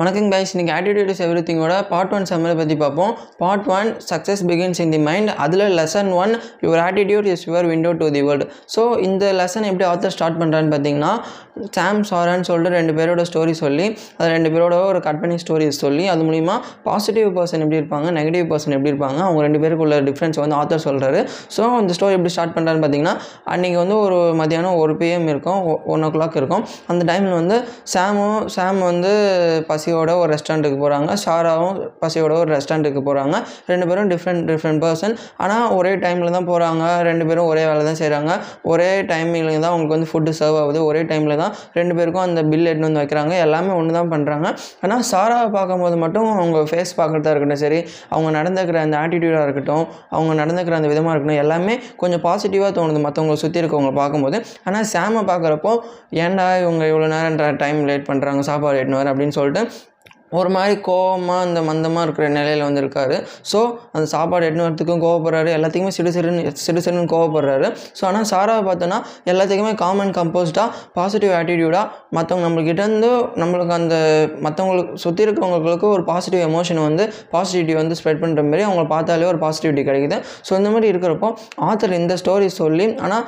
வணக்கம் கைஸ் இன்றைக்கி attitude is every திங்கோட பார்ட் ஒன் சம்மரை பற்றி பார்ப்போம். Part one success begins in the mind அதில் lesson one your attitude is your window to the world so இந்த லெசன் எப்படி ஆத்தர் ஸ்டார்ட் பண்ணுறான்னு பார்த்தீங்கன்னா சாம் சாரான்னு சொல்லிட்டு ரெண்டு பேரோட ஸ்டோரி சொல்லி அது ரெண்டு பேரோட ஒரு கட் பண்ணி ஸ்டோரிஸ் சொல்லி அது மூலிமா பாசிட்டிவ் பர்சன் எப்படி இருப்பாங்க நெகட்டிவ் பர்சன் எப்படி இருப்பாங்க அவங்க ரெண்டு பேருக்குள்ள டிஃப்ரென்ஸ் வந்து ஆத்தர் சொல்கிறாரு ஸோ இந்த ஸ்டோரி எப்படி ஸ்டார்ட் பண்ணுறான்னு பார்த்தீங்கன்னா அன்றைக்கி வந்து ஒரு மதியானம் ஒரு பிஎம் இருக்கும் ஒன் ஓ கிளாக் இருக்கும். அந்த டைமில் வந்து சாமும் சாம் வந்து பசி பசியோட ஒரு ரெஸ்டாரண்ட்டுக்கு போகிறாங்க ஷாராவும் பசியோட ஒரு ரெஸ்டாரண்ட்டுக்கு போகிறாங்க ரெண்டு பேரும் டிஃப்ரெண்ட் டிஃப்ரெண்ட் பர்சன் ஆனால் ஒரே டைமில் தான் போகிறாங்க ரெண்டு பேரும் ஒரே வேலை தான் செய்கிறாங்க ஒரே டைமிங்லேயும் தான் அவங்களுக்கு வந்து ஃபுட்டு சர்வ் ஆகுது. ஒரே டைமில் தான் ரெண்டு பேருக்கும் அந்த பில் எடுத்து வந்து வைக்கிறாங்க. எல்லாமே ஒன்று தான் பண்ணுறாங்க ஆனால் சாராவை பார்க்கும்போது மட்டும் அவங்க ஃபேஸ் பார்க்குறதா இருக்கட்டும் சரி அவங்க நடந்துக்கிற அந்த ஆட்டிடியூடாக இருக்கட்டும் அவங்க நடந்துக்கிற அந்த விதமாக இருக்கட்டும் எல்லாமே கொஞ்சம் பாசிட்டிவாக தோணுது மற்றவங்களை சுற்றி இருக்கவங்களை பார்க்கும்போது. ஆனால் சாமை பார்க்குறப்போ ஏன்டா இவங்க இவ்வளோ நேரம் டைம் லேட் பண்ணுறாங்க சாப்பாடு எட்டுன்னு வர? அப்படின்னு சொல்லிட்டு ஒரு மாதிரி கோவமாக அந்த மந்தமாக இருக்கிற நிலையில் வந்திருக்காரு. ஸோ அந்த சாப்பாடு எட்டுன்னு வரத்துக்கும் கோவப்படுறாரு. எல்லாத்துக்குமே சிடு சிடுன்னு சிடு சிடுன்னு கோவப்படுறாரு. ஸோ ஆனால் சாராவை பார்த்தோன்னா எல்லாத்துக்குமே காமன் கம்போஸ்டாக பாசிட்டிவ் ஆட்டிடியூடாக மற்றவங்க நம்மளுக்கிட்டேருந்து நம்மளுக்கு அந்த மற்றவங்களுக்கு சுற்றி இருக்கிறவங்களுக்கு ஒரு பாசிட்டிவ் எமோஷன் வந்து பாசிட்டிவிட்டி வந்து ஸ்ப்ரெட் பண்ணுற மாதிரி அவங்கள பார்த்தாலே ஒரு பாசிட்டிவிட்டி கிடைக்குது. ஸோ இந்த மாதிரி இருக்கிறப்போ ஆத்தர் இந்த ஸ்டோரி சொல்லி ஆனால்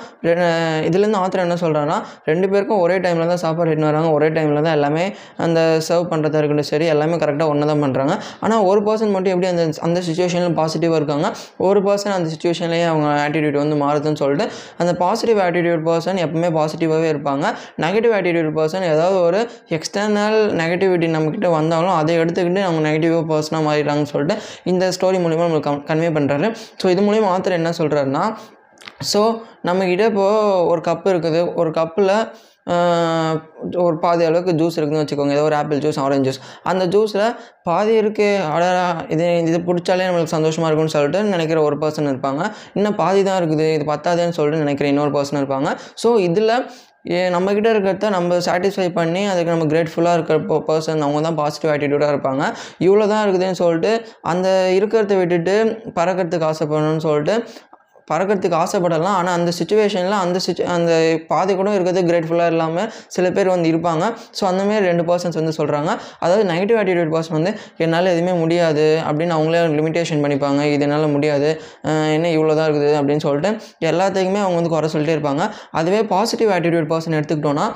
இதுலேருந்து ஆத்தர் என்ன சொல்கிறாங்கன்னா ரெண்டு பேருக்கும் ஒரே டைமில் தான் சாப்பாடு எட்டுன்னு வராங்க. ஒரே டைமில் தான் எல்லாமே அந்த சர்வ் பண்ணுறதா இருக்கட்டும் சரி எல்லாமே கரெக்டாக ஒன்று தான் பண்ணுறாங்க ஆனால் ஒரு பர்சன் மட்டும் எப்படி அந்த அந்த சுச்சுவேஷனில் பாசிட்டிவாக இருக்காங்க? ஒரு பர்சன் அந்த சுச்சுவேஷன்லேயே அவங்க ஆட்டிடியூட் வந்து மாறுதுன்னு சொல்லிட்டு அந்த பாசிட்டிவ் ஆட்டிடியூட் பர்சன் எப்பவுமே பாசிட்டிவாகவே இருப்பாங்க. நெகட்டிவ் ஆட்டிடியூட் பர்சன் ஏதாவது ஒரு எக்ஸ்டர்னல் நெகட்டிவிட்டி நம்மக்கிட்ட வந்தாலும் அதை எடுத்துக்கிட்டு அவங்க நெகட்டிவாக பர்சனாக மாறிடுறாங்கன்னு சொல்லிட்டு இந்த ஸ்டோரி மூலிமா நம்மளுக்கு கன்வே பண்ணுறாரு ஸோ இது மூலிமா ஆத்தர் என்ன சொல்கிறாருன்னா ஸோ நம்மக்கிட்ட இப்போது ஒரு கப்பு இருக்குது. ஒரு கப்பில் ஒரு பாதி அளவுக்கு ஜூஸ் இருக்குதுன்னு வச்சுக்கோங்க. ஏதோ ஒரு ஆப்பிள் ஜூஸ் ஆரஞ்சு ஜூஸ் அந்த ஜூஸில் பாதி இருக்குது அடரா இது இது பிடிச்சாலே நம்மளுக்கு சந்தோஷமாக இருக்கும்னு சொல்லிட்டு நினைக்கிற ஒரு பர்சன் இருப்பாங்க. இன்னும் பாதி தான் இருக்குது இது பத்தாதுன்னு சொல்லிட்டு நினைக்கிற இன்னொரு பர்சன் இருப்பாங்க. ஸோ இதில் ஏ நம்மக்கிட்ட இருக்கிறத நம்ம சாட்டிஸ்ஃபை பண்ணி அதுக்கு நம்ம கிரேட்ஃபுல்லாக இருக்கிற பர்சன் அவங்க தான் பாசிட்டிவ் ஆட்டிடியூடாக இருப்பாங்க. இவ்வளோ தான் இருக்குதுன்னு சொல்லிட்டு அந்த இருக்கிறத விட்டுட்டு பறக்கிறதுக்கு ஆசைப்படணும்னு சொல்லிட்டு பறக்கிறதுக்கு ஆசைப்படலாம். ஆனால் அந்த சுச்சுவேஷனில் அந்த சுச்சு அந்த பாதி கூட இருக்கிறது கிரேட்ஃபுல்லாக இல்லாமல் சில பேர் வந்து இருப்பாங்க. ஸோ அந்தமாரி ரெண்டு பர்சன்ஸ் வந்து சொல்கிறாங்க அதாவது நெகட்டிவ் ஆட்டிடியூட் பர்சன் வந்து என்னால் எதுவுமே முடியாது அப்படின்னு அவங்களே லிமிட்டேஷன் பண்ணிப்பாங்க. இது என்னால் முடியாது. என்ன இவ்வளோ தான் இருக்குது? அப்படின்னு சொல்லிட்டு எல்லாத்துக்குமே அவங்க வந்து குறை சொல்லிட்டே இருப்பாங்க. அதுவே பாசிட்டிவ் ஆட்டிடியூட் பர்சன் எடுத்துக்கிட்டோன்னா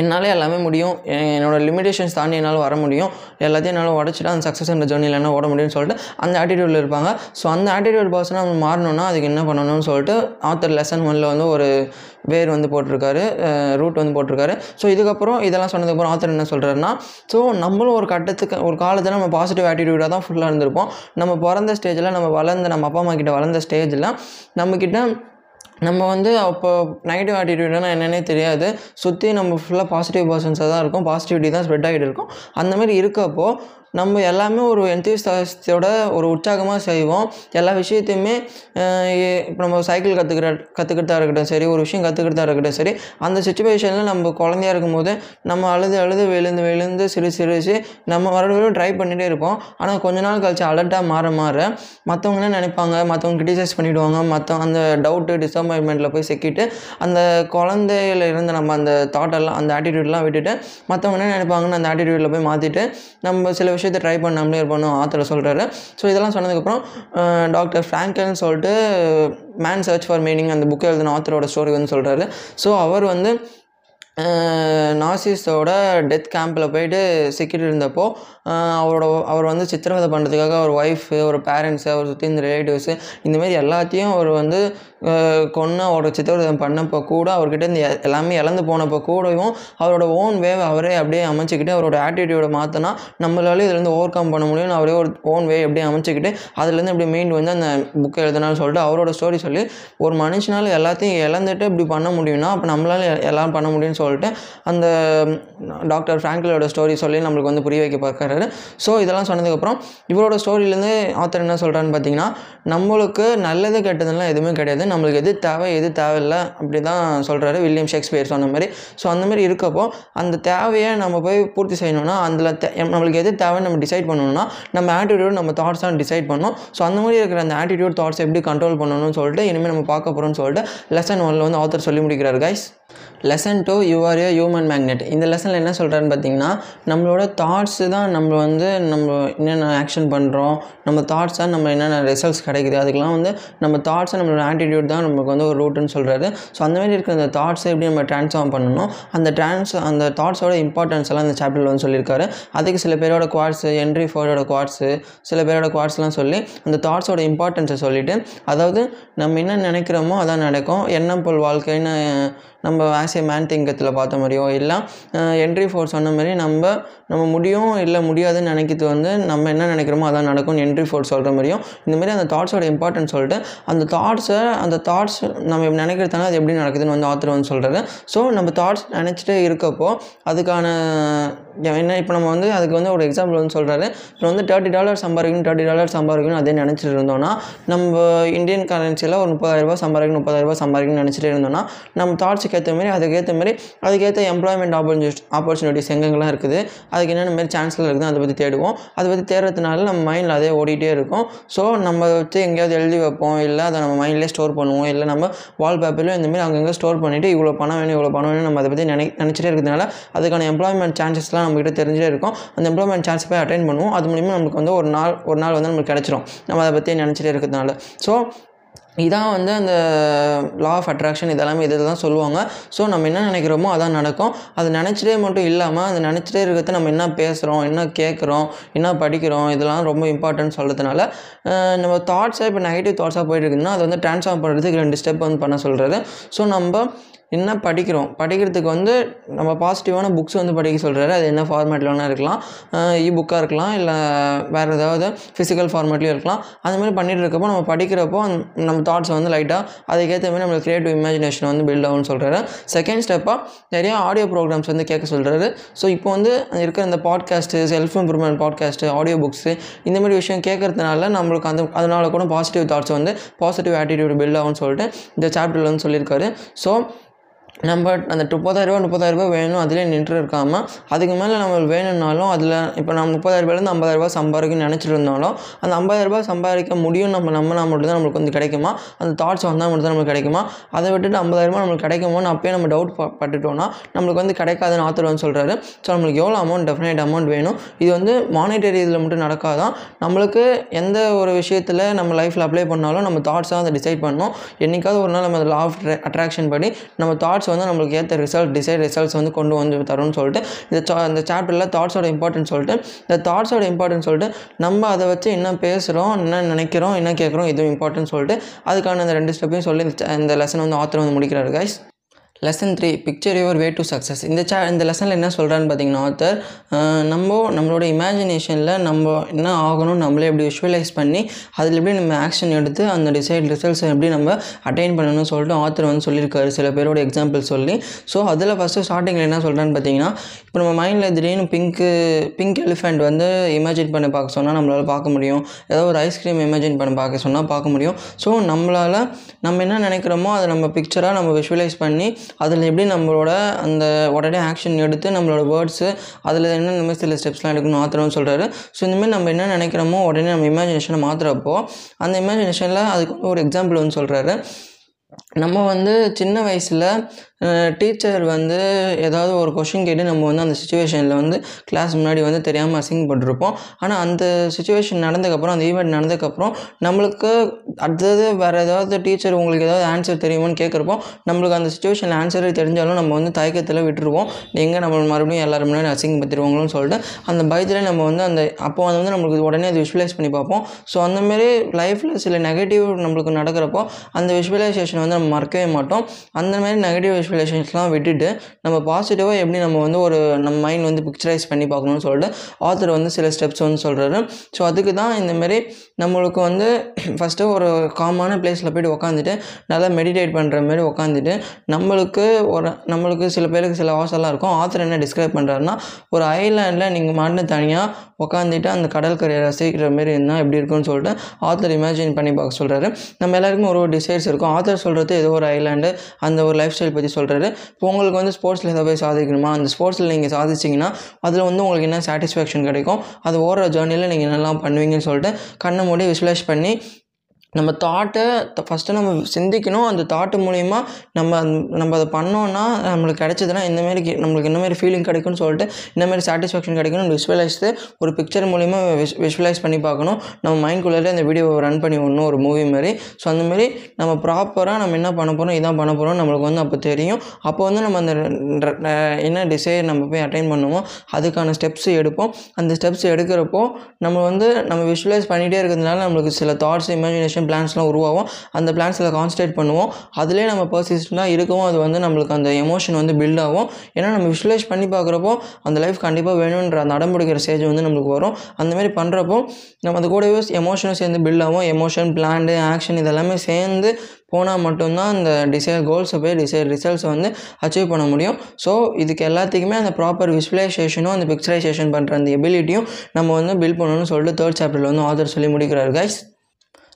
என்னால் எல்லாமே முடியும். என்னோடய லிமிடேஷன்ஸ் தாண்டி என்னால் வர முடியும். எல்லாத்தையும் என்னால் உடச்சிட்டு அந்த சக்ஸஸ்ன்ற ஜேர்னியில் என்ன ஓட முடியும்னு சொல்லிட்டு அந்த ஆட்டிடியூடில் இருப்பாங்க. ஸோ அந்த ஆட்டிடியூட் பர்சனாக நம்ம மாறணும்னா அதுக்கு என்ன பண்ணணும்னு சொல்லிட்டு ஆத்தர் லெசன் ஒன்ல வந்து ஒரு வேர் வந்து போட்டிருக்காரு. ரூட் வந்து போட்டிருக்காரு. ஸோ இதுக்கப்புறம் இதெல்லாம் சொன்னதுக்கப்புறம் ஆத்தர் என்ன சொல்கிறாருன்னா ஸோ நம்மளும் ஒரு கட்டத்துக்கு ஒரு காலத்தில் நம்ம பாசிட்டிவ் ஆட்டிடியூடாக தான் ஃபுல்லாக இருந்திருப்போம். நம்ம பிறந்த ஸ்டேஜில் நம்ம வளர்ந்த நம்ம அப்பா அம்மா கிட்ட வளர்ந்த ஸ்டேஜில் நம்மக்கிட்ட நம்ம வந்து அப்போ நெகட்டிவ் ஆட்டிடியூட்னா என்னென்னே தெரியாது. சுற்றி நம்ம ஃபுல்லாக பாசிட்டிவ் பர்சன்ஸாக தான் இருக்கும். பாசிட்டிவிட்டி தான் ஸ்ப்ரெட் ஆகிட்டு இருக்கும். அந்தமாதிரி இருக்கப்போ நம்ம எல்லாமே ஒரு எந்தோட ஒரு உற்சாகமாக செய்வோம். எல்லா விஷயத்தையுமே இப்போ நம்ம சைக்கிள் கற்றுக்கிற கற்றுக்கிட்டா இருக்கட்டும் சரி ஒரு விஷயம் கற்றுக்கிட்டா இருக்கட்டும் சரி அந்த சுச்சுவேஷனில் நம்ம குழந்தையா இருக்கும்போது நம்ம அழுது அழுது விழுந்து விழுந்து சிறு சிரிச்சு நம்ம மறுபடியும் ட்ரை பண்ணிகிட்டே இருப்போம். ஆனால் கொஞ்ச நாள் கழிச்சு அலர்ட்டாக மாற மாற மற்றவங்க நினைப்பாங்க? மற்றவங்க கிரிட்டிசைஸ் பண்ணிவிடுவாங்க மற்ற அந்த டவுட்டு டிசப்பாயின்மெண்ட்டில் போய் சிக்கிட்டு அந்த குழந்தையில இருந்து நம்ம அந்த தாட்டெல்லாம் அந்த ஆட்டிடியூட்லாம் விட்டுட்டு மற்றவங்க என்ன நினைப்பாங்கன்னு அந்த ஆட்டிடியூட்டில் போய் மாற்றிட்டு நம்ம சில விஷயம் விஷயத்தை ட்ரை பண்ணாமலே இருப்போம் ஆத்தரை சொல்கிறாரு ஸோ இதெல்லாம் சொன்னதுக்கப்புறம் டாக்டர் ஃப்ராங்கல்னு சொல்லிட்டு மேன் சர்ச் ஃபார் மீனிங் அந்த புக்கை எழுதின ஆத்தரோட ஸ்டோரி வந்து சொல்கிறாரு ஸோ அவர் வந்து நாசிஸோட டெத் கேம்பில் போயிட்டு சிக்கிட்டு இருந்தப்போ அவரோட அவர் வந்து சித்திரவதை பண்ணுறதுக்காக அவர் ஒய்ஃபு அவர் பேரண்ட்ஸு அவர் சுற்றி இந்த ரிலேட்டிவ்ஸு இந்தமாரி எல்லாத்தையும் அவர் வந்து கொன்று அவரோட சித்திரவதை பண்ணப்போ கூட அவர்கிட்ட இருந்து எல்லாமே இழந்து போனப்போ கூடவும் அவரோட ஓன் வேவ் அவரே அப்படியே அமைச்சிக்கிட்டு அவரோட ஆட்டிடியூடை மாற்றினா நம்மளால இதுலேருந்து ஓவர் கம் பண்ண முடியும்னு அவரே ஒரு ஓன் வே எப்படியே அமைச்சிக்கிட்டு அதுலேருந்து இப்படி மீண்டு வந்து அந்த புக்கை எழுதினான்னு சொல்லிட்டு அவரோட ஸ்டோரி சொல்லி ஒரு மனுஷனால் எல்லாத்தையும் இழந்துட்டு இப்படி பண்ண முடியும்னா அப்போ நம்மளால எல்லாம் பண்ண முடியும்னு சொல்லிட்டு அந்த டாக்டர் ஃப்ராங்கிலோட ஸ்டோரி சொல்லி நம்மளுக்கு வந்து புரிய வைக்க பார்க்குறாரு. ஸோ இதெல்லாம் சொன்னதுக்கப்புறம் இவரோட ஸ்டோரியிலேருந்து ஆத்தர் என்ன சொல்கிறான்னு பார்த்தீங்கன்னா நம்மளுக்கு நல்லது கெட்டதுலாம் எதுவுமே கிடையாது. நம்மளுக்கு எது தேவை எது தேவையில்லை அப்படி தான் சொல்கிறாரு வில்லியம் ஷேக்ஸ்பியர் சொன்ன மாதிரி. ஸோ அந்த மாதிரி இருக்கப்போ அந்த தேவையை நம்ம போய் பூர்த்தி செய்யணும்னா அதில் நம்மளுக்கு எது தேவைன்னு நம்ம டிசைட் பண்ணணும்னா நம்ம ஆட்டிடியூட் நம்ம தாட்ஸ் தான் டிசைட் பண்ணணும். ஸோ அந்த மாதிரி இருக்கிற அந்த ஆட்டிடியூட் தாட்ஸ் எப்படி கண்ட்ரோல் பண்ணணும்னு சொல்லிட்டு இனிமேல் நம்ம பார்க்க போகிறோம்னு சொல்லிட்டு லெசன் ஒன்ல வந்து ஆத்தர் சொல்லி முடிக்கிறார் guys lesson two you are a human magnet இந்த லெசனில் என்ன சொல்கிறான்னு பார்த்தீங்கன்னா நம்மளோட தாட்ஸு தான் நம்ம வந்து நம்ம என்னென்ன ஆக்ஷன் பண்ணுறோம் நம்ம தாட்ஸாக நம்ம என்னென்ன ரிசல்ட்ஸ் கிடைக்குது அதுக்கெலாம் வந்து நம்ம தாட்ஸை நம்மளோட ஆட்டிடியூட் தான் நமக்கு வந்து ஒரு ரூட்டுன்னு சொல்கிறாரு ஸோ அந்த மாதிரி இருக்கிற அந்த தாட்ஸை எப்படி நம்ம ட்ரான்ஸ்ஃபார்ம் பண்ணணும் அந்த ட்ரான்ஸ் அந்த தாட்ஸோட இம்பார்ட்டன்ஸ் எல்லாம் இந்த சாப்டரில் வந்து சொல்லியிருக்காரு. அதுக்கு சில பேரோட குவாட்ஸு என்ட்ரி ஃபோரோட குவாட்ஸு சில பேரோட குவாட்ஸ்லாம் சொல்லி அந்த தாட்ஸோட இம்பார்ட்டன்ஸை சொல்லிவிட்டு அதாவது நம்ம என்ன நினைக்கிறோமோ அதான் நடக்கும். எண்ணம் போல் வாழ்க்கைன்னு நம்ம ஆஸ் ஏ மேன் திங்கத்தில் பார்த்த மாதிரியோ இல்லை என்ட்ரி ஃபோர் சொன்ன மாதிரி நம்ம நம்ம முடியும் இல்லை முடியாதுன்னு நினைக்கிறது வந்து நம்ம என்ன நினைக்கிறோமோ அதான் நடக்கும் என்ட்ரி ஃபோர் சொல்கிற மாதிரியும் இந்த மாதிரி அந்த தாட்ஸோட இம்பார்ட்டன்ஸ் சொல்லிட்டு அந்த தாட்ஸை அந்த தாட்ஸ் நம்ம நினைக்கிறதுனால அது எப்படி நடக்குதுன்னு வந்து ஆத்திரம் வந்து சொல்கிறது ஸோ நம்ம தாட்ஸ் நினச்சிட்டே இருக்கப்போ அதுக்கான என்ன இப்போ நம்ம வந்து அதுக்கு வந்து ஒரு எக்ஸாம்பிள் வந்து சொல்கிறாரு இப்போ வந்து தேர்ட்டி டாலர் சம்பாதிக்கணும் தேர்ட்டி டாலர் சம்பாதிக்கணும் அதே நினச்சிட்டு இருந்தோம்னா நம்ம இந்தியன் கரன்சியில் ஒரு முப்பதாயிரரூபா சம்பாதிக்கணும் முப்பதாயிரரூபா சம்பாதிக்கணும்னு நினச்சிட்டு இருந்தோம்னா நம்ம தாட்ஸுக்கு ஏற்ற மாதிரி அதுக்கேற்ற மாதிரி அதுக்கேற்ற எம்ப்ளாய்மெண்ட் ஆப்பர்ச்சு ஆப்பர்ச்சுனிட்டிஸ் எங்கெங்கெல்லாம் இருக்குது அதுக்கு என்னென்ன மாதிரி சான்ஸ்லாம் இருக்குது அதை பற்றி தேடுவோம். அதை பற்றி தேடுறதுனால நம்ம மைண்டில் அதே ஓடிட்டே இருக்கும். ஸோ நம்ம வச்சு எங்கேயாவது எழுதி வைப்போம் இல்லை அதை நம்ம மைண்ட்லேயே ஸ்டோர் பண்ணுவோம் இல்லை நம்ம வால்பேப்பர்லையும் இந்த மாதிரி அங்கங்கே ஸ்டோர் பண்ணிவிட்டு இவ்வளோ பணம் வேணும் இவ்வளோ பணம் வேணும் நம்ம அதை பற்றி நினை நினச்சிட்டே இருக்கிறதுனால அதுக்கான எம்ப்ளாய்மெண்ட் சான்சஸ்லாம் நம்மகிட்ட தெரிஞ்சிட்டே இருக்கும். அந்த எம்ப்ளாய்மெண்ட் சான்ஸ் போய் அட்டைன் பண்ணுவோம். அது மூலிமா நமக்கு வந்து ஒரு நாள் ஒரு நாள் வந்து நமக்கு கிடச்சிரும். நம்ம அதை பற்றி நினச்சிட்டே இருக்கிறதுனால. ஸோ இதான் வந்து அந்த லா ஆஃப் அட்ராக்ஷன் இதெல்லாமே இதில் தான் சொல்லுவாங்க. ஸோ நம்ம என்ன நினைக்கிறோமோ அதான் நடக்கும். அது நினச்சிட்டே மட்டும் இல்லாமல் அது நினச்சிட்டே இருக்கிறத நம்ம என்ன பேசுகிறோம் என்ன கேட்குறோம் என்ன படிக்கிறோம் இதெல்லாம் ரொம்ப இம்பார்ட்டன்ட் சொல்கிறதுனால நம்ம தாட்ஸாக இப்போ நெகட்டிவ் தாட்ஸாக போயிட்டு இருக்குதுன்னா அதை வந்து ட்ரான்ஸ்ஃபார்ம் பண்ணுறதுக்கு ரெண்டு ஸ்டெப் வந்து பண்ண சொல்கிறது ஸோ நம்ம என்ன படிக்கிறோம்? படிக்கிறதுக்கு வந்து நம்ம பாசிட்டிவான புக்ஸ் வந்து படிக்க சொல்கிறாரு அது என்ன ஃபார்மேட்டில் வேணால் இருக்கலாம். இ புக்காக இருக்கலாம். இல்லை வேறு ஏதாவது ஃபிசிக்கல் ஃபார்மேட்லேயும் இருக்கலாம். அந்த மாதிரி பண்ணிகிட்டு இருக்கப்போ நம்ம படிக்கிறப்போ நம்ம தாட்ஸை வந்து லைட்டாக அதுக்கேற்ற மாதிரி நம்மளுக்கு க்ரியேட்டிவ் இமேஜினேஷன் வந்து பில்ட் ஆகும்னு சொல்கிறாரு செகண்ட் ஸ்டெப்பாக நிறையா ஆடியோ ப்ரோக்ராம்ஸ் வந்து கேட்க சொல்கிறாரு ஸோ இப்போ வந்து இருக்கிற இந்த podcast self improvement podcast audio books இந்த மாதிரி விஷயம் கேட்கறதுனால நம்மளுக்கு அந்த அதனால கூட பாசிட்டிவ் தாட்ஸ் வந்து பாசிட்டிவ் ஆட்டிடியூட் பில்ட் ஆகும்னு சொல்லிட்டு இந்த சாப்டரில் வந்து சொல்லியிருக்காரு. ஸோ நம்ம அந்த முப்பதாயிரரூபா முப்பதாயிரரூபா வேணும் அதிலே நின்று இருக்காமல் அதுக்கு மேலே நம்மளுக்கு வேணும்னாலும் அதில் இப்போ நம்ம முப்பதாயிரரூபாயிலேருந்து ஐம்பதாயிரரூபா சம்பாதிக்கணும்னு நினச்சிட்டு இருந்தாலும் அந்த ஐம்பதாயிரரூபா சம்பாதிக்க முடியும் நம்ம நம்பினா மட்டும் தான் நம்மளுக்கு வந்து கிடைக்குமா? அந்த தாட்ஸ் வந்தால் மட்டும் தான் நம்மளுக்கு கிடைக்குமா? அதை விட்டுட்டு ஐம்பதாயிரரூபா நம்மளுக்கு கிடைக்குமோன்னு அப்பயே நம்ம டவுட் பட்டுட்டோம்னா நம்மளுக்கு வந்து கிடைக்காதுன்னு ஆத்தர் வந்து சொல்கிறாரு ஸோ நம்மளுக்கு எவ்வளோ அமௌண்ட் டெஃபினேட் அமௌண்ட் வேணும்? இது வந்து மானிட்டரி இதில் மட்டும் நடக்காதான் நம்மளுக்கு எந்த ஒரு விஷயத்தில் நம்ம லைஃப்பில் அப்ளை பண்ணாலும் நம்ம தாட்ஸாக அதை டிசைட் பண்ணணும். என்றைக்காவது ஒரு நாள் நம்ம லா ஆஃப் அட்ராக்ஷன் படி நம்ம தாட்ஸ் வந்து நம்மளுக்கு ஏற்ற ரிசல்ட் டிசைட் ரிசல்ட்ஸ் வந்து கொண்டு வந்து தரும்னு சொல்லிட்டு இந்த சா இந்த சாப்டரில் தாட்ஸோட இம்பார்ட்டன்ஸ் சொல்லிட்டு இந்த தாட்ஸோட இம்பார்ட்டன்ஸ் சொல்லிட்டு நம்ம அதை வச்சு என்ன பேசுகிறோம் என்ன நினைக்கிறோம் என்ன கேட்குறோம் இதுவும் இம்பார்ட்டன்ட் சொல்லிட்டு அதுக்கான அந்த ரெண்டு ஸ்டெப்பையும் சொல்லி இந்த லெசன் வந்து ஆத்தர் வந்து முடிக்கிறாரு guys lesson three picture your way to success இந்த சே இந்த லெசனில் என்ன சொல்கிறான்னு பார்த்தீங்கன்னா ஆத்தர் நம்ம நம்மளோட இமேஜினேஷனில் நம்ம என்ன ஆகணும் நம்மளே எப்படி விஷுவலைஸ் பண்ணி அதில் எப்படி நம்ம ஆக்ஷன் எடுத்து அந்த டிசைட் ரிசல்ட்ஸை எப்படி நம்ம அட்டைன் பண்ணணும்னு சொல்லிட்டு ஆத்தர் வந்து சொல்லியிருக்காரு. சில பேரோட எக்ஸாம்பிள் சொல்லி. ஸோ அதில் ஃபஸ்ட்டு ஸ்டார்டிங்கில் என்ன சொல்கிறான்னு பார்த்தீங்கன்னா இப்போ நம்ம மைண்டில் திடீர்னு பிங்க்கு பிங்க் எலிஃபெண்ட் வந்து இமேஜின் பண்ணி பார்க்க சொன்னால் நம்மளால் பார்க்க முடியும். ஏதோ ஒரு ஐஸ்கிரீம் இமேஜின் பண்ணி பார்க்க சொன்னால் பார்க்க முடியும். ஸோ நம்மளால் நம்ம என்ன நினைக்கிறோமோ அதை நம்ம பிக்சராக நம்ம விஷுவலைஸ் பண்ணி அதில் எப்படி நம்மளோட அந்த உடனே ஆக்ஷன் எடுத்து நம்மளோட வேர்ட்ஸு அதில் என்ன இந்த மாதிரி சில ஸ்டெப்ஸ்லாம் எடுக்கணும் ஆத்திரம்னு சொல்கிறாரு ஸோ இந்தமாதிரி நம்ம என்ன நினைக்கிறோமோ உடனே நம்ம இமேஜினேஷனை மாற்றுறப்போ அந்த இமேஜினேஷனில் அதுக்கு ஒரு எக்ஸாம்பிள் வந்து சொல்கிறாரு நம்ம வந்து சின்ன வயசில் டீச்சர் வந்து ஏதாவது ஒரு கொஷின் கேட்டு நம்ம வந்து அந்த சுச்சுவேஷனில் வந்து கிளாஸ் முன்னாடி வந்து தெரியாமல் அசிங்கப்பட்டிருப்போம். ஆனால் அந்த சுச்சுவேஷன் நடந்ததுக்கப்புறம் அந்த ஈவெண்ட் நடந்ததுக்கப்புறம் நம்மளுக்கு அடுத்தது வேறு ஏதாவது டீச்சர் உங்களுக்கு ஏதாவது ஆன்சர் தெரியுமான்னு கேட்குறப்போ நம்மளுக்கு அந்த சுச்சுவேஷனில் ஆன்சர் தெரிஞ்சாலும் நம்ம வந்து தயக்கத்தில் விட்டுருவோம். எங்கே நம்ம மறுபடியும் எல்லாரும் முன்னாடி அசிங்கப்படுத்திடுவாங்களோன்னு சொல்லிட்டு அந்த பயத்தில் நம்ம வந்து அந்த அப்போ வந்து நம்மளுக்கு உடனே அது விஷுவலைஸ் பண்ணி பார்ப்போம். ஸோ அந்தமாரி லைஃப்பில் சில நெகட்டிவ் நம்மளுக்கு நடக்கிறப்போ அந்த விஷுவலைசேஷன் வந்து நம்ம மறக்கவே மாட்டோம். அந்த மாதிரி நெகட்டிவ் ரிலேஷன்ஸ்லாம் விட்டுட்டு நம்ம பாசிட்டிவாக எப்படி நம்ம வந்து ஒரு நம்ம மைண்ட் வந்து பிக்சரைஸ் பண்ணி பார்க்கணும்னு சொல்லிட்டு ஆத்தர் வந்து சில ஸ்டெப்ஸ் வந்து சொல்கிறாரு ஸோ அதுக்கு தான் இந்தமாரி நம்மளுக்கு வந்து ஃபஸ்ட்டு ஒரு காமான பிளேஸில் போய்ட்டு உக்காந்துட்டு நல்லா மெடிடேட் பண்ணுற மாதிரி உக்காந்துட்டு நம்மளுக்கு ஒரு நம்மளுக்கு சில பேருக்கு சில ஆசைலாம் இருக்கும். ஆத்தர் என்ன டிஸ்கிரைப் பண்ணுறாருன்னா ஒரு ஐலாண்டில் நீங்கள் மாட்டு தனியாக உக்காந்துட்டு அந்த கடற்கரையை ரசிக்கிற மாரி இருந்தால் எப்படி இருக்கும்னு சொல்லிட்டு ஆத்தர் இமேஜின் பண்ணி பார்க்க சொல்கிறாரு நம்ம எல்லாருக்கும் ஒரு ஒரு டிசைர்ஸ் இருக்கும். ஆத்தர் சொல்கிறது ஏதோ ஒரு ஐலாண்டு அந்த ஒரு லைஃப் ஸ்டைல் பற்றி சொல்கிறாரு இப்போ உங்களுக்கு வந்து ஸ்போர்ட்ஸில் ஏதாவது போய் சாதிக்கணுமா? அந்த ஸ்போர்ட்ஸில் நீங்கள் சாதிச்சிங்கன்னா அதில் வந்து உங்களுக்கு என்ன சாட்டிஸ்ஃபேக்ஷன் கிடைக்கும்? அது ஓடுற ஜேர்னியில் நீங்கள் என்னெல்லாம் பண்ணுவீங்கன்னு சொல்லிட்டு கண்ணை மூடி விசுவலைஸ் பண்ணி நம்ம தாட்டை ஃபஸ்ட்டு நம்ம சிந்திக்கணும். அந்த தாட்டு மூலயமா நம்ம நம்ம அதை பண்ணோன்னா நம்மளுக்கு கிடைச்சதுன்னா இந்தமாரி நம்மளுக்கு இந்த மாதிரி ஃபீலிங் கிடைக்கும்னு சொல்லிட்டு இந்தமாதிரி சாட்டிஸ்ஃபேக்ஷன் கிடைக்கும்னு விஷுவலைஸ்து ஒரு பிக்சர் மூலிமா விஷ் விஷுவலைஸ் பண்ணி பார்க்கணும். நம்ம மைண்ட்குள்ளே அந்த வீடியோவை ரன் பண்ணி விடணும் ஒரு மூவி மாதிரி. ஸோ அந்தமாரி நம்ம ப்ராப்பராக நம்ம என்ன பண்ண போகிறோம் இதான் பண்ண போகிறோம் நம்மளுக்கு வந்து அப்போ தெரியும். அப்போ வந்து நம்ம அந்த என்ன டிசைர் நம்ம போய் அட்டைன் பண்ணுவோம் அதுக்கான ஸ்டெப்ஸ் எடுப்போம். அந்த ஸ்டெப்ஸ் எடுக்கிறப்போ நம்ம வந்து நம்ம விஷுவலைஸ் பண்ணிகிட்டே இருக்கிறதுனால நம்மளுக்கு சில தாட்ஸ் இமேஜினேஷன் பிளான்ஸ்லாம் உருவாகும் அந்த பிளான்ஸில் கான்சன்ட்ரேட் பண்ணுவோம். அதிலே நம்ம பர்சிஸ்டண்டாக இருக்கவும் அது வந்து நம்மளுக்கு அந்த எமோஷன் வந்து பில்ட் ஆகும். ஏன்னா நம்ம விஷுவலைஸ் பண்ணி பார்க்குறப்போ அந்த லைஃப் கண்டிப்பாக வேணுன்ற அந்த அடம்பிடிக்கிற ஸ்டேஜ் வந்து நம்மளுக்கு வரும். அந்தமாரி பண்ணுறப்போ நம்ம அது கூடவே எமோஷனும் சேர்ந்து பில்ட் ஆகும். எமோஷன் பிளான்டு ஆக்ஷன் இதெல்லாமே சேர்ந்து போனால் மட்டும்தான் அந்த டிசைர் கோல்ஸை போய் டிசைர் ரிசல்ட்ஸை வந்து அச்சீவ் பண்ண முடியும். ஸோ இதுக்கு எல்லாத்துக்குமே அந்த ப்ராப்பர் விஷுவலைசேஷனும் அந்த பிக்சரைசேஷன் பண்ணுற அந்த எபிலிட்டியும் நம்ம வந்து பில்ட் பண்ணணும்னு சொல்லிட்டு தேர்ட் சாப்டரில் வந்து ஆதர் சொல்லி முடிக்கிறார் guys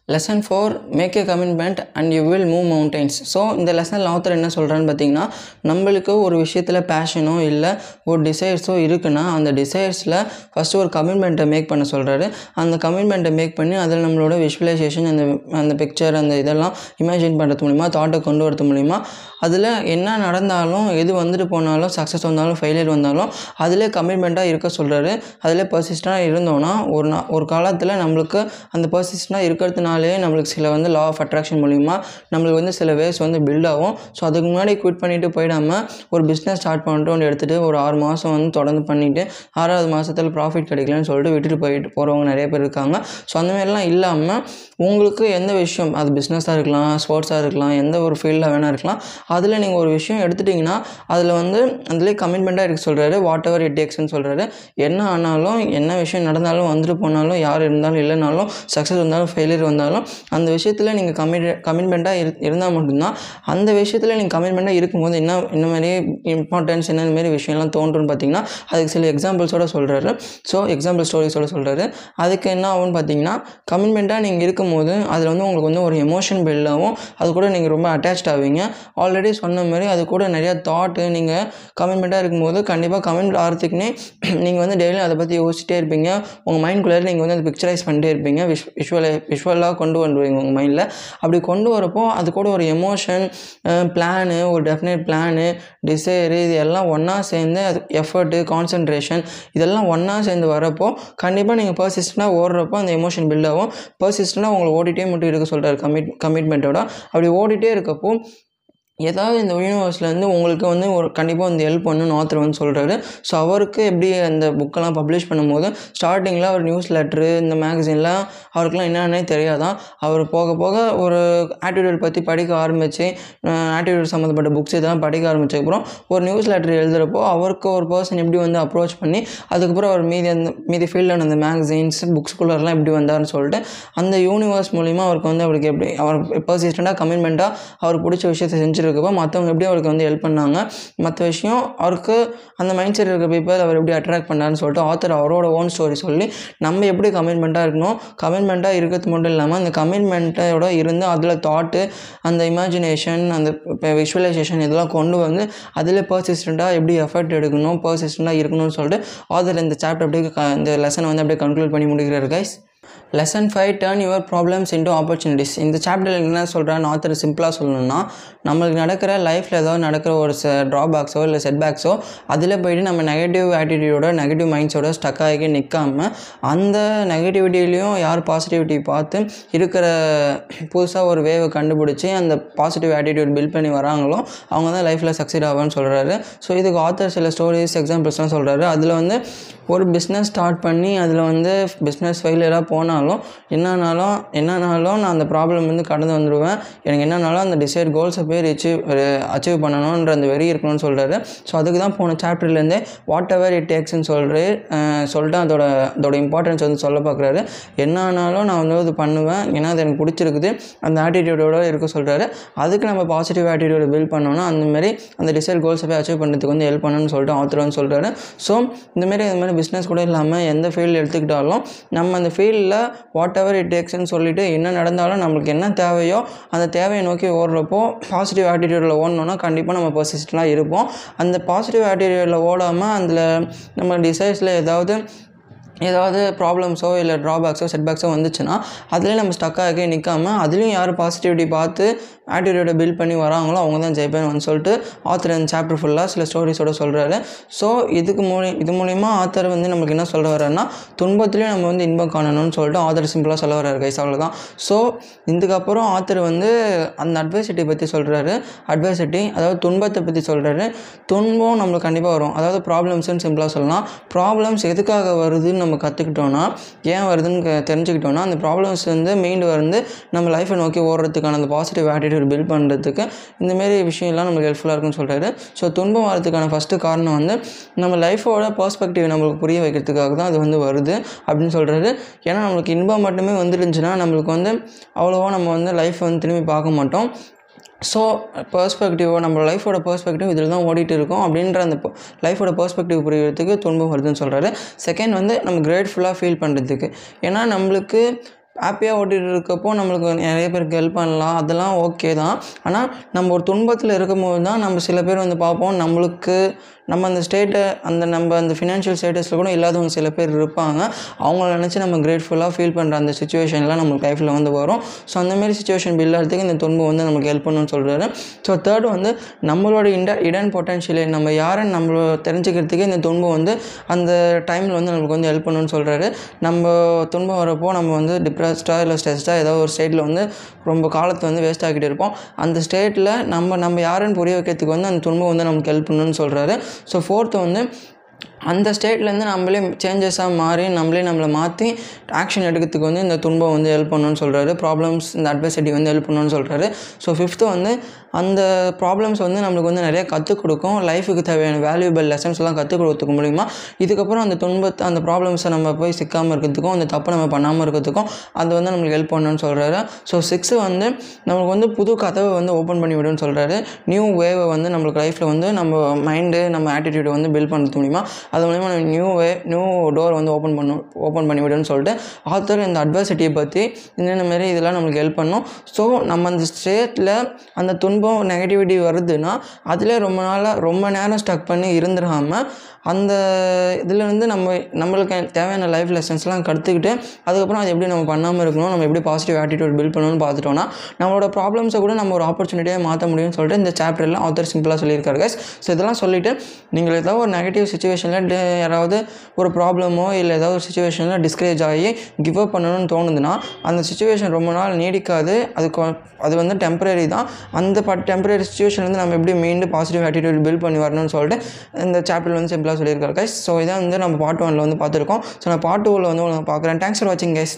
lesson four make a commitment and you will move mountains so இந்த லெசனில் ஆத்தர் என்ன சொல்கிறான்னு பார்த்தீங்கன்னா நம்மளுக்கு ஒரு விஷயத்தில் பேஷனோ இல்லை ஒரு டிசைர்ஸோ இருக்குன்னா அந்த டிசைர்ஸில் ஃபஸ்ட்டு ஒரு கமிட்மெண்ட்டை மேக் பண்ண சொல்கிறாரு அந்த கமிட்மெண்ட்டை மேக் பண்ணி அதில் நம்மளோட விஷுவலைசேஷன் அந்த அந்த பிக்சர் அந்த இதெல்லாம் இமேஜின் பண்ணுறது மூலிமா தாட்டை கொண்டு வரது மூலிமா அதில் என்ன நடந்தாலும் எது வந்துட்டு போனாலும் சக்ஸஸ் வந்தாலும் ஃபெயிலியர் வந்தாலும் அதிலே கமிட்மெண்ட்டாக இருக்க சொல்கிறாரு அதிலே பர்சிஸ்டண்டாக இருந்தோன்னா ஒரு நா ஒரு காலத்தில் நம்மளுக்கு அந்த பர்சிஸ்டண்டாக இருக்கிறதுனால நம்மளுக்கு சில வந்து லா ஆஃப் அட்ராக்ஷன் மூலிமா நம்மளுக்கு வந்து சில வேஸ் வந்து பில்ட் ஆகும். ஸோ அதுக்கு முன்னாடி குவிட் பண்ணிவிட்டு போயிடாமல் ஒரு பிஸ்னஸ் ஸ்டார்ட் பண்ணிட்டு ஒன்று எடுத்துகிட்டு ஒரு ஆறு மாதம் வந்து தொடர்ந்து பண்ணிவிட்டு ஆறாவது மாதத்தில் ப்ராஃபிட் கிடைக்கலன்னு சொல்லிட்டு விட்டுட்டு போயிட்டு போகிறவங்க நிறைய பேர் இருக்காங்க. ஸோ அந்த மாதிரிலாம் இல்லாமல் உங்களுக்கு எந்த விஷயம் அது பிஸ்னஸாக இருக்கலாம் ஸ்போர்ட்ஸாக இருக்கலாம் எந்த ஒரு ஃபீல்டாக வேணால் இருக்கலாம் அதில் நீங்கள் ஒரு விஷயம் எடுத்துட்டிங்கன்னா அதில் வந்து அதிலே கமிட்மெண்ட்டாக இருக்க சொல்கிறாரு வாட் எவர் இட் டேக்ஸ்னு சொல்கிறாரு என்ன ஆனாலும் என்ன விஷயம் நடந்தாலும் வந்துட்டு போனாலும் யார் இருந்தாலும் இல்லைனாலும் சக்ஸஸ் வந்தாலும் ஃபெயிலியர் வந்தாலும் அந்த விஷயத்தில் நீங்கள் கமிட் கமிட்மெண்ட்டாக இரு இருந்தால் மட்டும்தான். அந்த விஷயத்தில் நீங்கள் கமிட்மெண்ட்டாக இருக்கும்போது என்ன இந்த மாதிரி இம்பார்ட்டன்ஸ் என்ன மாதிரி விஷயம்லாம் தோன்றும்னு பார்த்தீங்கன்னா அதுக்கு சில எக்ஸாம்பிள்ஸோட சொல்கிறாரு ஸோ எக்ஸாம்பிள் ஸ்டோரிஸோட சொல்கிறாரு அதுக்கு என்ன ஆகும்னு பார்த்தீங்கன்னா கமிட்மெண்ட்டாக நீங்கள் இருக்கும்போது அதில் வந்து உங்களுக்கு வந்து ஒரு எமோஷன் பில்ட் ஆகும். அது கூட நீங்கள் ரொம்ப அட்டாச்ட் ஆவீங்க. ஆல்ரெடி சொன்ன மாதிரி அது கூட நிறையா தாட்டு நீங்கள் கமிட்மெண்ட்டாக இருக்கும்போது கண்டிப்பாக கமெண்ட் ஆகிறதுக்குனே நீங்கள் வந்து டெய்லியும் அதை பற்றி யோசிச்சிட்டே இருப்பீங்க. உங்கள் மைண்ட்குள்ளே நீங்கள் வந்து அதை பிக்சரைஸ் பண்ணிட்டே இருப்பீங்க. விஷ் விஷுவலை விஷுவலாக கொண்டு வந்துடுவீங்க உங்கள் மைண்டில் அப்படி கொண்டு வரப்போ அது கூட ஒரு எமோஷன் பிளானு ஒரு டெஃபினட் பிளானு டிசைரு இது எல்லாம் ஒன்றா சேர்ந்து அது எஃபர்ட்டு கான்சன்ட்ரேஷன் இதெல்லாம் ஒன்றா சேர்ந்து வரப்போ கண்டிப்பாக நீங்கள் பர்சிஸ்டண்டாக ஓடுறப்போ அந்த எமோஷன் பில்ட் ஆகும். பர்சிஸ்டண்டாக உங்களை ஓடிட்டே மட்டும் இருக்க சொல்கிறார் கமிட் கமிட்மெண்ட்டோட அப்படி ஓடிட்டே இருக்கப்போ ஏதாவது இந்த யூனிவர்ஸ்லேருந்து உங்களுக்கு வந்து ஒரு கண்டிப்பாக வந்து ஹெல்ப் பண்ணணும்னு ஆத்தர் வந்து சொல்கிறாரு ஸோ அவருக்கு எப்படி அந்த புக்கெல்லாம் பப்ளிஷ் பண்ணும்போது ஸ்டார்டிங்கில் அவர் நியூஸ் லெட்ரு இந்த மேகசின்லாம் அவருக்குலாம் என்னென்னே தெரியாதான். அவர் போக போக ஒரு ஆட்டிடியூட் பற்றி படிக்க ஆரம்பித்து ஆட்டிடியூட் சம்மந்தப்பட்ட புக்ஸ் இதெல்லாம் படிக்க ஆரம்பிச்சதுக்கப்புறம் ஒரு நியூஸ் லெட்டர் எழுதுகிறப்போ அவருக்கு ஒரு பர்சன் எப்படி வந்து அப்ரோச் பண்ணி அதுக்கப்புறம் அவர் மீதி அந்த மீதி ஃபீல்டில் அந்த மேகசின்ஸ் புக்ஸ்குள்ளெல்லாம் எப்படி வந்தார்னு சொல்லிட்டு அந்த யூனிவர்ஸ் மூலிமா அவருக்கு வந்து அவருக்கு எப்படி அவர் பர்சிஸ்டண்ட்டாக கமிட்மெண்ட்டாக அவர் பிடிச்ச விஷயத்தை செஞ்சு இருக்கப்போ மற்றவங்க எப்படி அவருக்கு வந்து ஹெல்ப் பண்ணாங்க மற்ற விஷயம் அவருக்கு அந்த மைண்ட் செட் இருக்க பீப்பிள் அவர் எப்படி அட்ராக்ட் பண்ணாருன்னு சொல்லிட்டு ஆத்தர் அவரோட ஓன் ஸ்டோரி சொல்லி நம்ம எப்படி கமிட்மெண்ட்டாக இருக்கணும் கமிட்மெண்ட்டாக இருக்கிறது மட்டும் இல்லாமல் அந்த கமிட்மெண்ட்டோட இருந்து அதில் தாட்டு அந்த இமேஜினேஷன் அந்த விஷுவலைசேஷன் இதெல்லாம் கொண்டு வந்து அதில் பர்சிஸ்டண்ட்டாக எப்படி எஃபர்ட் எடுக்கணும் பர்சிஸ்டண்ட்டாக இருக்கணும்னு சொல்லிட்டு ஆதர் இந்த சாப்டர் அப்படியே இந்த லெசனை வந்து அப்படியே கன்க்ளூட் பண்ணி முடிக்கிறார் guys lesson five turn your problems into opportunities இந்த சாப்டரில் என்ன சொல்கிறான்னு ஆத்தர் சிம்பிளாக சொல்லணும்னா நம்மளுக்கு நடக்கிற லைஃப்பில் ஏதாவது நடக்கிற ஒரு ச ட்ராபேக்ஸோ இல்லை செட்பேக்ஸோ அதில் போயிட்டு நம்ம நெகட்டிவ் ஆட்டிடியூடோ நெகட்டிவ் மைண்ட்ஸோட ஸ்டக் ஆகி நிற்காம அந்த நெகட்டிவிட்டிலையும் யார் பாசிட்டிவிட்டி பார்த்து இருக்கிற புதுசாக ஒரு வேவை கண்டுபிடிச்சி அந்த பாசிட்டிவ் ஆட்டிடியூட் பில்ட் பண்ணி வராங்களோ அவங்க தான் லைஃப்பில் சக்சீட் ஆவான்னு சொல்கிறாரு ஸோ இதுக்கு ஆத்தர் சில ஸ்டோரிஸ் எக்ஸாம்பிள்ஸ்லாம் சொல்கிறாரு அதில் வந்து ஒரு பிஸ்னஸ் ஸ்டார்ட் பண்ணி அதில் வந்து பிஸ்னஸ் ஃபெயிலியராக போனாலும் என்னன்னாலும் என்னன்னாலும் நான் அந்த ப்ராப்ளம் வந்து கடந்து வந்துடுவேன் எனக்கு என்னன்னாலும் அந்த டிசைட் கோல்ஸை போய் அச்சீவ் அச்சீவ் பண்ணணுன்ற அந்த வெறி இருக்கணும்னு சொல்கிறாரு ஸோ அதுக்கு தான் போன சாப்டர்லேருந்தே வாட் எவர் இட் டேக்ஸ்ன்னு சொல்கிற சொல்லிட்டு அதோட அதோட இம்பார்ட்டன்ஸ் வந்து சொல்ல பார்க்குறாரு என்ன ஆனாலும் நான் வந்து இது பண்ணுவேன். ஏன்னா அது எனக்கு பிடிச்சிருக்குது. அந்த ஆட்டிடியூடோட இருக்க சொல்கிறாரு அதுக்கு நம்ம பாசிட்டிவ் ஆட்டிடியூட பில்ட் பண்ணோன்னா அந்தமாரி அந்த டிசைட் கோல்ஸை போய் அச்சீவ் பண்ணுறதுக்கு வந்து ஹெல்ப் பண்ணணும்னு சொல்லிட்டு ஆத்தர் சொல்கிறாரு ஸோ இந்தமாரி இந்த மாதிரி பிஸ்னஸ் கூட இல்லாமல் எந்த ஃபீல்டு எடுத்துக்கிட்டாலும் நம்ம அந்த இல்லை வாட் எவர் இட் டேக்ஸ்ன்னு சொல்லிவிட்டு என்ன நடந்தாலும் நம்மளுக்கு என்ன தேவையோ அந்த தேவையை நோக்கி ஓடுறப்போ பாசிட்டிவ் ஆட்டிடியூடில் ஓடணுன்னா கண்டிப்பாக நம்ம பர்சிஸ்டெலாம் இருப்போம். அந்த பாசிட்டிவ் ஆட்டிடியூடில் ஓடாமல் அதில் நம்ம டிசைஸில் ஏதாவது ஏதாவது ப்ராப்ளம்ஸோ இல்லை ட்ராபேக்ஸோ செட்பேக்ஸோ வந்துச்சுன்னா அதுலேயும் நம்ம ஸ்டக் நிற்காமல் நிற்காம அதுலேயும் யாரும் பாசிட்டிவிட்டி பார்த்து ஆட்டிடியூடை பில்ட் பண்ணி வராங்களோ அவங்க தான் ஜெயிப்பேன்னு சொல்லிட்டு ஆத்தர் அந்த சாப்டர் ஃபுல்லாக சில ஸ்டோரிஸோட சொல்கிறாரு ஸோ இதுக்கு மூலி இது மூலிமா ஆத்தர் வந்து நமக்கு என்ன சொல்ல வர்றாருன்னா துன்பத்துலேயும் நம்ம வந்து இன்பம் காணணும்னு சொல்லிட்டு ஆத்தர் சிம்பிளாக சொல்ல வர்றாரு கைஸ் அவ்வளோதான் ஸோ இதுக்கப்புறம் ஆத்தர் வந்து அந்த அட்வைசிட்டி பற்றி சொல்கிறாரு அட்வைசிட்டி அதாவது துன்பத்தை பற்றி சொல்கிறாரு துன்பம் நம்மளுக்கு கண்டிப்பாக வரும். அதாவது ப்ராப்ளம்ஸ்னு சிம்பிளாக சொல்லலாம். ப்ராப்ளம்ஸ் எதுக்காக வருதுன்னு நம்ம கற்றுக்கிட்டோன்னா ஏன் வருதுன்னு தெரிஞ்சுக்கிட்டோன்னா அந்த ப்ராப்ளம்ஸ் வந்து மெயின் வந்து நம்ம லைஃப்பை நோக்கி ஓடுறதுக்கான அந்த பாசிட்டிவ் ஆட்டிடியூட் பில்ட் பண்ணுறதுக்கு இந்தமாரி விஷயம்லாம் நம்மளுக்கு ஹெல்ப்ஃபுல்லாக இருக்குன்னு சொல்கிறாரு ஸோ துன்பம் வரதுக்கான ஃபஸ்ட்டு காரணம் வந்து நம்ம லைஃபோட பர்ஸ்பெக்டிவ் நம்மளுக்கு புரிய வைக்கிறதுக்காக தான் அது வந்து வருது அப்படின்னு சொல்கிறாரு ஏன்னா நம்மளுக்கு இன்பம் மட்டுமே வந்துருந்துச்சுன்னா நம்மளுக்கு வந்து அவ்வளோவா நம்ம வந்து லைஃப் வந்து திரும்பி பார்க்க மாட்டோம். ஸோ பர்ஸ்பெக்டிவோ நம்ம லைஃபோட பர்ஸ்பெக்டிவ் இதில் தான் ஓடிட்டு இருக்கோம் அப்படின்ற அந்த லைஃபோட பர்ஸ்பெக்டிவ் புரியறதுக்கு துன்பம் வருதுன்னு சொல்கிறாரு செகண்ட் வந்து நம்ம கிரேட்ஃபுல்லாக ஃபீல் பண்ணுறதுக்கு ஏன்னா நம்மளுக்கு ஹாப்பியாக ஓட்டிகிட்டு இருக்கப்போ நம்மளுக்கு நிறைய பேருக்கு ஹெல்ப் பண்ணலாம். அதெல்லாம் ஓகே தான். ஆனால் நம்ம ஒரு துன்பத்தில் இருக்கும்போது தான் நம்ம சில பேர் வந்து பார்ப்போம் நம்மளுக்கு நம்ம அந்த ஸ்டேட்டை அந்த நம்ம அந்த ஃபினான்ஷியல் ஸ்டேட்டஸில் கூட இல்லாதவங்க சில பேர் இருப்பாங்க. அவங்கள நினச்சி நம்ம கிரேட்ஃபுல்லாக ஃபீல் பண்ணுற அந்த சுச்சுவேஷன்லாம் நம்மளுக்கு லைஃப்பில் வந்து வரும். ஸோ அந்தமாரி சுச்சுவேஷன் பில் இந்த துன்பம் வந்து நமக்கு ஹெல்ப் பண்ணுன்னு சொல்கிறாரு ஸோ தேர்ட் வந்து நம்மளோட இண்ட இடன் பொட்டன்ஷியலை நம்ம யாருன்னு நம்மள தெரிஞ்சுக்கிறதுக்கு இந்த துன்பம் வந்து அந்த டைமில் வந்து நம்மளுக்கு வந்து ஹெல்ப் பண்ணுன்னு சொல்கிறாரு நம்ம துன்பம் வரப்போ நம்ம வந்து டிப்ரெஸ்டாக இல்லை ஸ்ட்ரெஸ்டாக ஏதோ ஒரு ஸ்டேட்டில் வந்து ரொம்ப காலத்தை வந்து வேஸ்ட் ஆக்கிட்டு இருப்போம். அந்த ஸ்டேட்டில் நம்ம நம்ம யாருன்னு புரிய வைக்கிறதுக்கு வந்து அந்த துன்பம் வந்து நமக்கு ஹெல்ப் பண்ணுன்னு சொல்கிறாரு ஸோ ஃபோர்த்து வந்து அந்த ஸ்டேட்லேருந்து நம்மளே சேஞ்சஸாக மாறி நம்மளே நம்மளை மாற்றி ஆக்ஷன் எடுக்கிறதுக்கு வந்து இந்த துன்பம் வந்து ஹெல்ப் பண்ணணும்னு சொல்கிறாரு ப்ராப்ளம்ஸ் இந்த அட்வைசிட்டி வந்து ஹெல்ப் பண்ணணும்னு சொல்கிறாரு ஸோ ஃபிஃப்த்து வந்து அந்த ப்ராப்ளம்ஸ் வந்து நம்மளுக்கு வந்து நிறைய கற்றுக் கொடுக்கும். லைஃபுக்கு தேவையான வேல்யூபிள் லெசன்ஸ்லாம் கற்றுக் கொடுத்துக்க முடியுமா இதுக்கப்புறம் அந்த துன்பத்தை அந்த ப்ராப்ளம்ஸை நம்ம போய் சிக்காமல் இருக்கிறதுக்கும் அந்த தப்பை நம்ம பண்ணாமல் இருக்கிறதுக்கும் அது வந்து நம்மளுக்கு ஹெல்ப் பண்ணணும்னு சொல்கிறாரு ஸோ சிக்ஸு வந்து நம்மளுக்கு வந்து புது கதவை வந்து ஓப்பன் பண்ணி விடுன்னு சொல்கிறாரு நியூ வேவை வந்து நம்மளுக்கு லைஃப்பில் வந்து நம்ம மைண்டு நம்ம ஆட்டிடியூடை வந்து பில்ட் பண்ணுறது முடியுமா அது மூலிமா நம்ம நியூ வே நியூ டோர் வந்து ஓப்பன் பண்ணும் ஓப்பன் பண்ணி விடுன்னு சொல்லிட்டு ஆத்தர் இந்த அட்வர்சிட்டியை பற்றி இந்த மாரி இதெல்லாம் நம்மளுக்கு ஹெல்ப் பண்ணும். ஸோ நம்ம அந்த ஸ்டேட்டில் அந்த துன்பம் நெகட்டிவிட்டி வருதுன்னா அதில் ரொம்ப நாளாக ரொம்ப நேரம் ஸ்டக் பண்ணி இருந்துடாமல் அந்த இதுலேருந்து நம்ம நம்மளுக்கு தேவையான லைஃப் லெசன்ஸ்லாம் கற்றுக்கிட்டு அதுக்கப்புறம் அது எப்படி நம்ம பண்ணாமல் இருக்கணும் நம்ம எப்படி பாசிட்டிவ் ஆட்டிடியூட் பில்ட் பண்ணணும்னு பார்த்துட்டோம்னா நம்மளோட ப்ராப்ளம்ஸை கூட நம்ம ஒரு ஆப்பர்ச்சுனிட்டியாக மாற்ற முடியும்னு சொல்லிட்டு இந்த சாப்டர்லாம் ஆத்தர் சிம்பிளாக சொல்லியிருக்காரு கைஸ் ஸோ இதெல்லாம் சொல்லிவிட்டு நீங்கள் ஏதாவது ஒரு நெகட்டிவ் சுச்சுவேஷனில் யாராவது ஒரு ப்ராப்ளமோ இல்லை ஏதாவது ஒரு சுச்சுவேஷனில் டிஸ்கரேஜ் ஆகி கிவ் அப் பண்ணணும்னு தோணுதுன்னா அந்த சுச்சுவேஷன் ரொம்ப நாள் நீடிக்காது. அது அது வந்து டெம்பரரி தான். அந்த ப டெம்பரரி சுச்சுவேஷன்லேருந்து நம்ம எப்படி மீண்டும் பாசிட்டிவ் ஆட்டிடியூட் பில்ட் பண்ணி வரணும்னு சொல்லிட்டு இந்த சாப்டர் வந்து சிம்பிளாக சொல்லியிருக்காரு கைஸ் ஸோ இதான் வந்து நம்ம பார்ட் ஒனில் வந்து பார்த்துருக்கோம். ஸோ நான் பார்ட் டூவில் வந்து உங்களுக்கு பார்க்குறேன். தேங்க்ஸ் ஃபார் வாட்சிங் கைஸ்